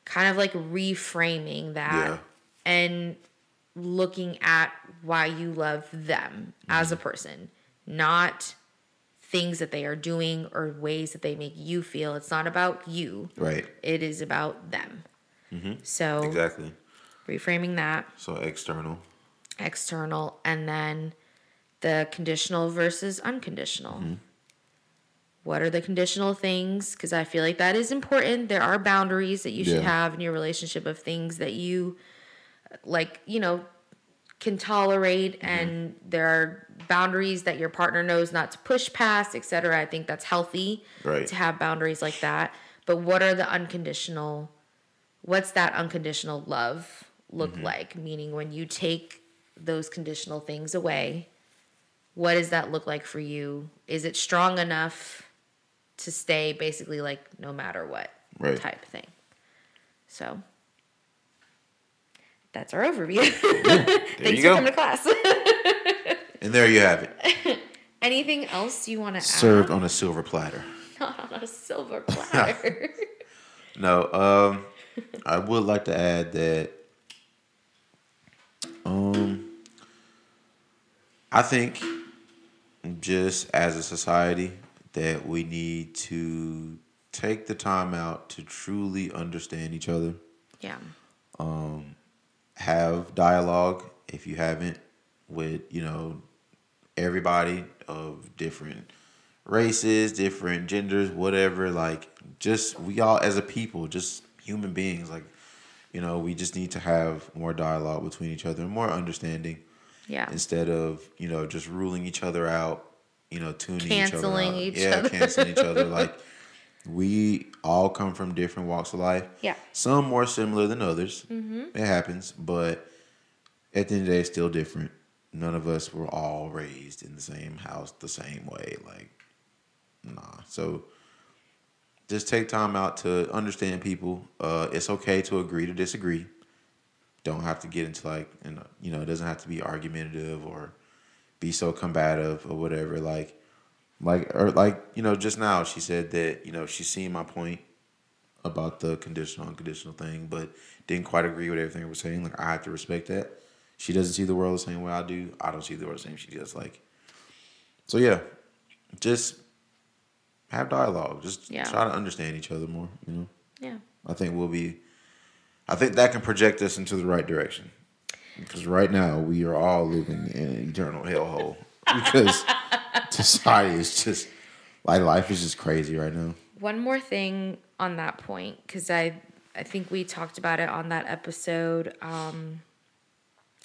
kind of like reframing that Yeah. and looking at why you love them as a person not things that they are doing or ways that they make you feel it's not about you right. it is about them Mm-hmm. so Exactly. reframing that So external. external and then the conditional versus unconditional. Mm-hmm. What are the conditional things? Because I feel like that is important. There are boundaries that you should Yeah. have in your relationship of things that you like, you know, can tolerate mm-hmm. and there are boundaries that your partner knows not to push past, etc. I think that's healthy Right. to have boundaries like that. But what are the unconditional what's that unconditional love look like? Meaning when you take those conditional things away, what does that look like for you? Is it strong enough to stay basically like no matter what Right. type thing? So that's our overview. Thanks you for go. coming to class. And there you have it. Anything else you want to add? Served add? on a silver platter. Not on a silver platter. No, um, I would like to add that, um, I think just as a society that we need to take the time out to truly understand each other, yeah. have dialogue if you haven't with you know everybody of different races different genders whatever like just we all as a people just human beings like you know we just need to have more dialogue between each other and more understanding Yeah. instead of you know just ruling each other out you know tuning Canceling each each other out other. yeah canceling each other like we all come from different walks of life Yeah. some more similar than others Mm-hmm. it happens but at the end of the day it's still different none of us were all raised in the same house the same way like nah so just take time out to understand people. Uh it's okay to agree to disagree. Don't have to get into like and you know it doesn't have to be argumentative or be so combative or whatever. Like like or like you know just now she said that you know she's seen my point about the conditional unconditional thing but didn't quite agree with everything we're saying. Like i have to respect that. She doesn't see the world the same way i do. I don't see the world the same. She does like so yeah. Just have dialogue just Yeah. try to understand each other more you know Yeah. I think we'll be. I think that can project us into the right direction. Because right now we are all living in an eternal hellhole. Because society is just like life is just crazy right now. One more thing on that point, because I I think we talked about it on that episode, um,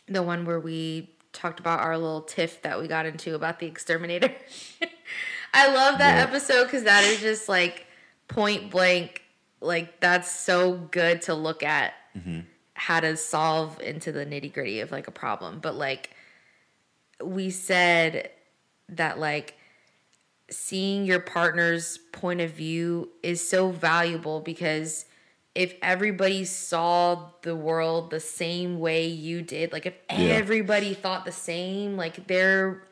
the one where we talked about our little tiff that we got into about the exterminator. I love that Yeah. episode because that is just like point blank, like that's so good to look at mm-hmm. how to solve into the nitty gritty of like a problem. But like we said that like seeing your partner's point of view is so valuable because if everybody saw the world the same way you did, like if Yeah. everybody thought the same, like they're like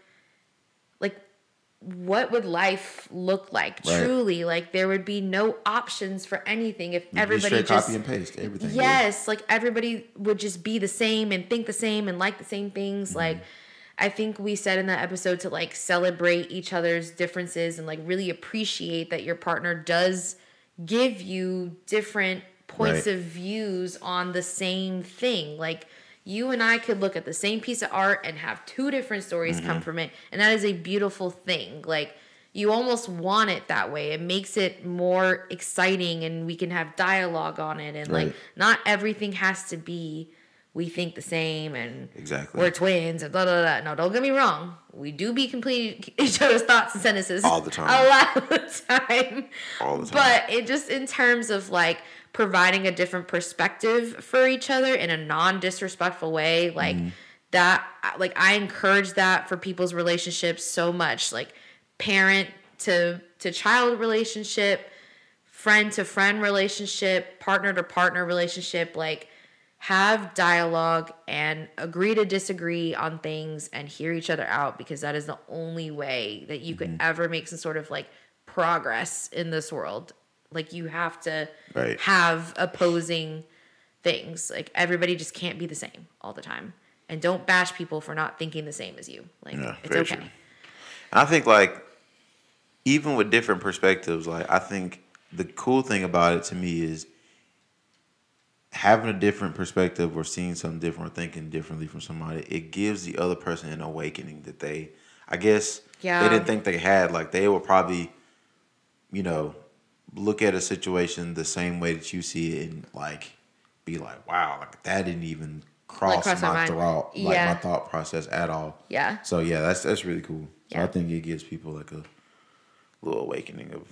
what would life look like Right. truly? Like there would be no options for anything if You everybody just copy and paste everything. yeah. Yes, like everybody would just be the same and think the same and like the same things. Mm-hmm. Like I think we said in that episode to like celebrate each other's differences and like really appreciate that your partner does give you different points Right. of views on the same thing. Like you and I could look at the same piece of art and have two different stories Mm-hmm. come from it, and that is a beautiful thing. Like you almost want it that way. It makes it more exciting and we can have dialogue on it and Right. like not everything has to be we think the same and Exactly. we're twins and blah blah blah. No, don't get me wrong. We do be completing each other's thoughts and sentences All the time. A lot of the time. All the time. But it just in terms of like providing a different perspective for each other in a non-disrespectful way, like Mm-hmm. that like I encourage that for people's relationships so much. Like parent to to child relationship, friend to friend relationship, partner to partner relationship, like have dialogue and agree to disagree on things and hear each other out because that is the only way that you could ever make some sort of like progress in this world. Like you have to Right. have opposing things. Like everybody just can't be the same all the time. And don't bash people for not thinking the same as you. Like Yeah, it's okay. true. I think like even with different perspectives, like I think the cool thing about it to me is having a different perspective or seeing something different or thinking differently from somebody, it gives the other person an awakening that they I guess Yeah. they didn't think they had. Like they were probably, you know, look at a situation the same way that you see it and like be like, wow, like that didn't even cross, cross my my thought like my thought process at all. Yeah. So yeah, that's that's really cool. So Yeah. I think it gives people like a little awakening of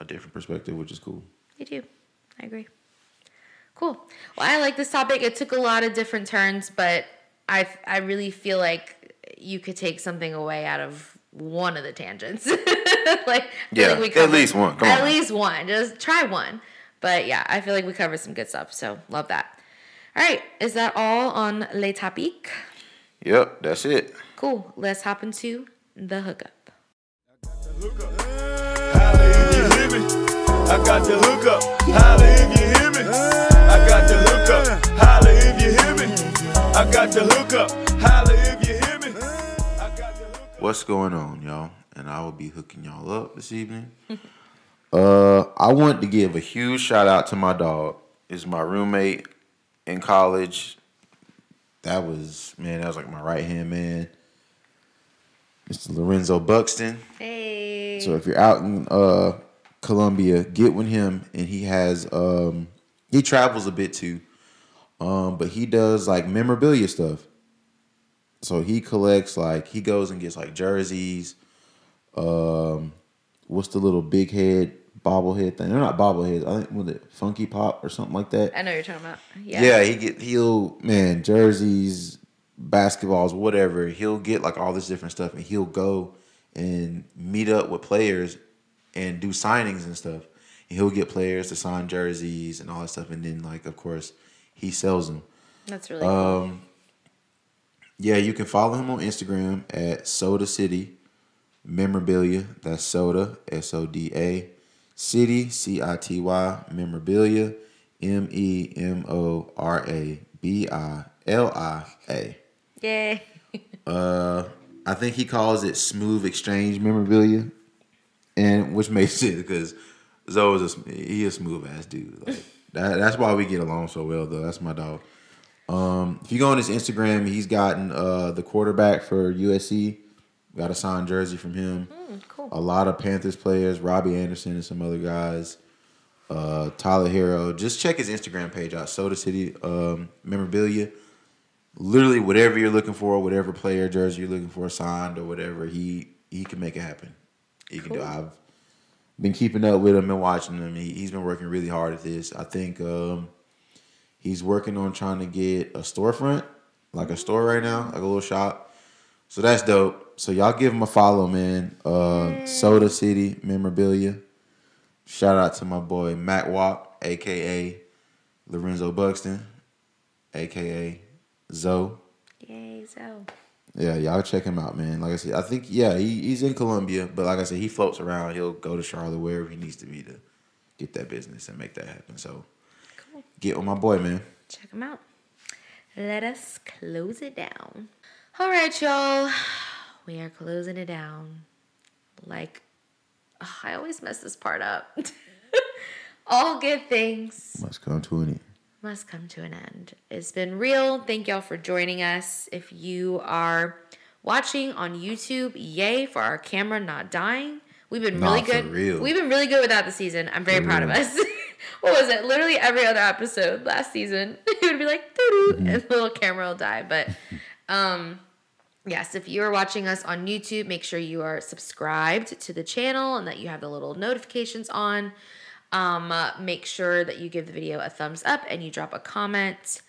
a different perspective, which is cool. You do. I agree. Cool. Well, I like this topic. It took a lot of different turns, but I I really feel like you could take something away out of one of the tangents. like, Yeah, like we at least one. Come at on. least one. Just try one. But yeah, I feel like we covered some good stuff. So love that. All right, is that all on Les Topiques? Yep, that's it. Cool. Let's hop into the hookup. Holla if you hear me. I got the hookup. Holla if you hear me. I got the hookup. Holla if you hear me. I got the hookup. Holla if you hear me. I got the hookup. What's going on, y'all? And I will be hooking y'all up this evening. uh, I want to give a huge shout out to my dog. Is my roommate in college. That was man, that was like my right hand man. Mr. Lorenzo Buxton. Hey. So if you're out in uh Columbia, get with him and he has um he travels a bit too. Um but he does like memorabilia stuff. So he collects like he goes and gets like jerseys. Um what's the little big head bobblehead thing? They're not bobbleheads. I think was it Funky Pop or something like that. I know you're talking about. Yeah. Yeah. he get he'll man jerseys, basketballs, whatever. He'll get like all this different stuff, and he'll go and meet up with players and do signings and stuff. And he'll get players to sign jerseys and all that stuff, and then like of course he sells them. That's really cool. Um, yeah, you can follow him on Instagram at Soda City Memorabilia. That's Soda S O D A City C I T Y Memorabilia M E M O R A B I L I A. Yay. Uh, I think he calls it Smooth Exchange Memorabilia, and which makes sense because Zoe is a he a smooth ass dude. Like that, that's why we get along so well though. That's my dog. Um, if you go on his Instagram, he's gotten uh the quarterback for USC. Got a signed jersey from him. cool. A lot of Panthers players, Robbie Anderson and some other guys. Uh, Tyler Herro. Just check his Instagram page out. Soda City um, Memorabilia literally whatever you're looking for, whatever player jersey you're looking for signed or whatever, he he can make it happen. He can do. I've been keeping up with him and watching him. He, he's been working really hard at this. I think um, he's working on trying to get a storefront, like a store right now, like a little shop. So that's dope. So y'all give him a follow, man. Uh, Soda City Memorabilia. Shout out to my boy Matt Walk, aka Lorenzo Buxton, aka Zoe. Yay, so. Yeah, y'all check him out, man. Like I said, I think yeah, he, he's in Columbia, but like I said, he floats around. He'll go to Charlotte wherever he needs to be to get that business and make that happen. So Cool. get with my boy, man. Check him out. Let us close it down. All right, y'all. We are closing it down. Like, ugh, I always mess this part up. All good things Must come to an end. must come to an end. It's been real. Thank y'all for joining us. If you are watching on YouTube, yay for our camera not dying. We've been Nah, really good. real. We've been really good without the season. I'm very For proud of us. what was it? Literally every other episode last season, it would be like, Mm-hmm. and the little camera will die. But um, yes, if you are watching us on YouTube, make sure you are subscribed to the channel and that you have the little notifications on. Um, uh, make sure that you give the video a thumbs up and you drop a comment,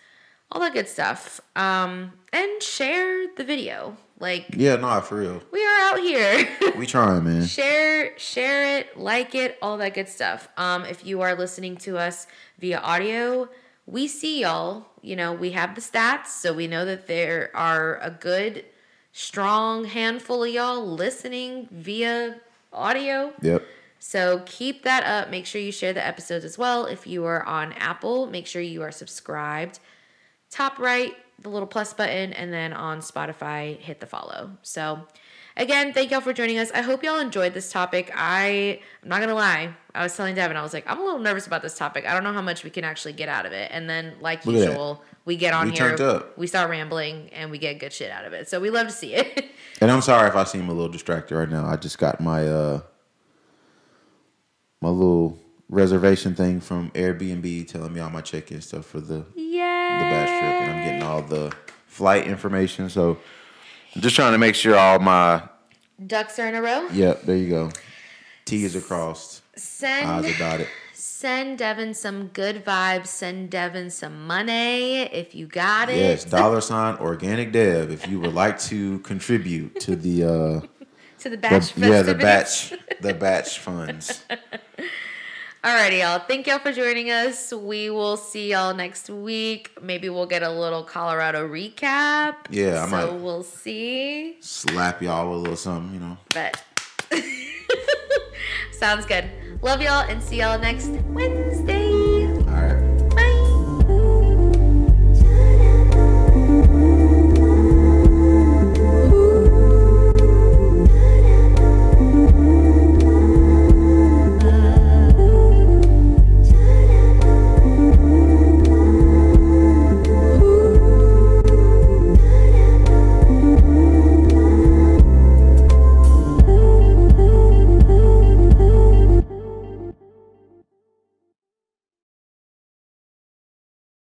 all that good stuff. Um, and share the video. Like Yeah, nah, for real. we are out here. We trying, man. share share it like it all that good stuff um if you are listening to us via audio we see y'all you know we have the stats so we know that there are a good strong handful of y'all listening via audio. Yep. so keep that up. Make sure you share the episodes as well. If you are on apple make sure you are subscribed. Top right the little plus button and then on spotify hit the follow. So again thank y'all for joining us. I hope y'all enjoyed this topic. I i'm not gonna lie i was telling devin i was like i'm a little nervous about this topic. I don't know how much we can actually get out of it. And then like Look usual we get on We here up. we start rambling and we get good shit out of it. So we love to see it. And I'm sorry if I seem a little distracted right now. I just got my uh my little reservation thing from Airbnb telling me all my check-in stuff for the yeah the bash trip, and I'm getting all the flight information. So I'm just trying to make sure all my ducks are in a row yep, there you go. T's are crossed, send I's are dotted. Send Devin some good vibes. Send Devin some money if you got it. Yes, dollar sign organic dev. If you would like to contribute to the uh, To the batch the, yeah the batch the batch funds. Alrighty, y'all. Thank y'all for joining us. We will see y'all next week. Maybe we'll get a little Colorado recap. Yeah, I so might. we'll see. Slap y'all with a little something, you know. But sounds good. Love y'all and see y'all next Wednesday.